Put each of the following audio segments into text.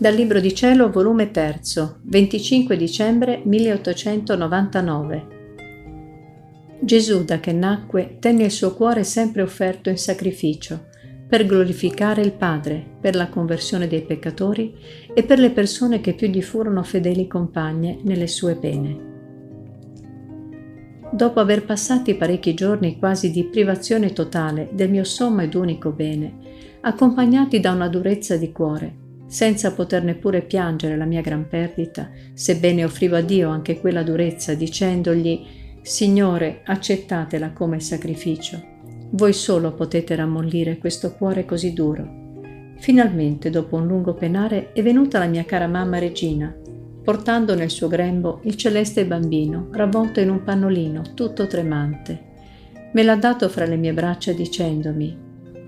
Dal Libro di Cielo, volume 3, 25 dicembre 1899. Gesù, da che nacque, tenne il suo cuore sempre offerto in sacrificio, per glorificare il Padre, per la conversione dei peccatori e per le persone che più gli furono fedeli compagne nelle sue pene. Dopo aver passati parecchi giorni quasi di privazione totale del mio sommo ed unico bene, accompagnati da una durezza di cuore, senza poter neppure piangere la mia gran perdita, sebbene offrivo a Dio anche quella durezza, dicendogli Signore, accettatela come sacrificio. Voi solo potete rammollire questo cuore così duro. Finalmente, dopo un lungo penare, è venuta la mia cara mamma Regina, portando nel suo grembo il celeste bambino, ravvolto in un pannolino, tutto tremante. Me l'ha dato fra le mie braccia dicendomi,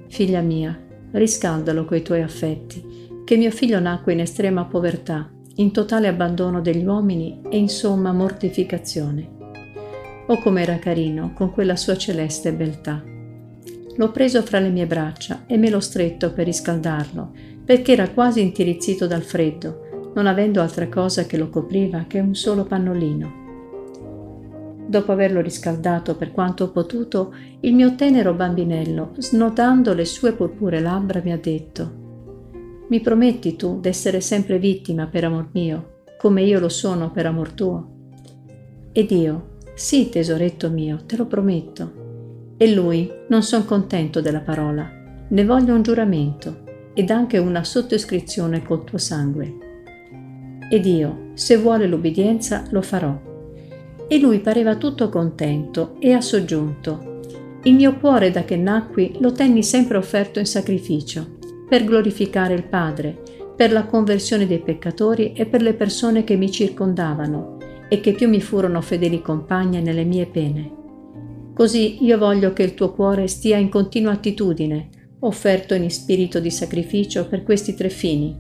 Figlia mia, riscaldalo coi tuoi affetti che mio figlio nacque in estrema povertà, in totale abbandono degli uomini e insomma mortificazione. Oh com'era carino con quella sua celeste beltà. L'ho preso fra le mie braccia e me l'ho stretto per riscaldarlo, perché era quasi intirizzito dal freddo, non avendo altra cosa che lo copriva che un solo pannolino. Dopo averlo riscaldato per quanto ho potuto, il mio tenero bambinello, snodando le sue purpure labbra, mi ha detto mi prometti tu d'essere sempre vittima per amor mio, come io lo sono per amor tuo? Ed io, sì, tesoretto mio, te lo prometto. E lui, non son contento della parola, ne voglio un giuramento ed anche una sottoscrizione col tuo sangue. Ed io, se vuole l'ubbidienza, lo farò. E lui pareva tutto contento e ha soggiunto. Il mio cuore da che nacqui lo tenni sempre offerto in sacrificio per glorificare il Padre, per la conversione dei peccatori e per le persone che mi circondavano e che più mi furono fedeli compagne nelle mie pene. Così io voglio che il tuo cuore stia in continua attitudine, offerto in spirito di sacrificio per questi tre fini.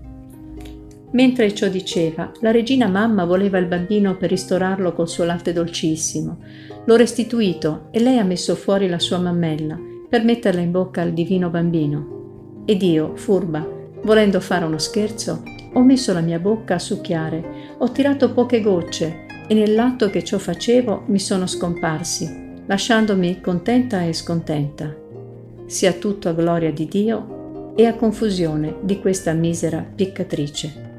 Mentre ciò diceva, la regina mamma voleva il bambino per ristorarlo col suo latte dolcissimo. L'ho restituito e lei ha messo fuori la sua mammella per metterla in bocca al divino bambino. Ed io, furba, volendo fare uno scherzo, ho messo la mia bocca a succhiare, ho tirato poche gocce e nell'atto che ciò facevo mi sono scomparsi, lasciandomi contenta e scontenta. Sia tutto a gloria di Dio e a confusione di questa misera piccatrice.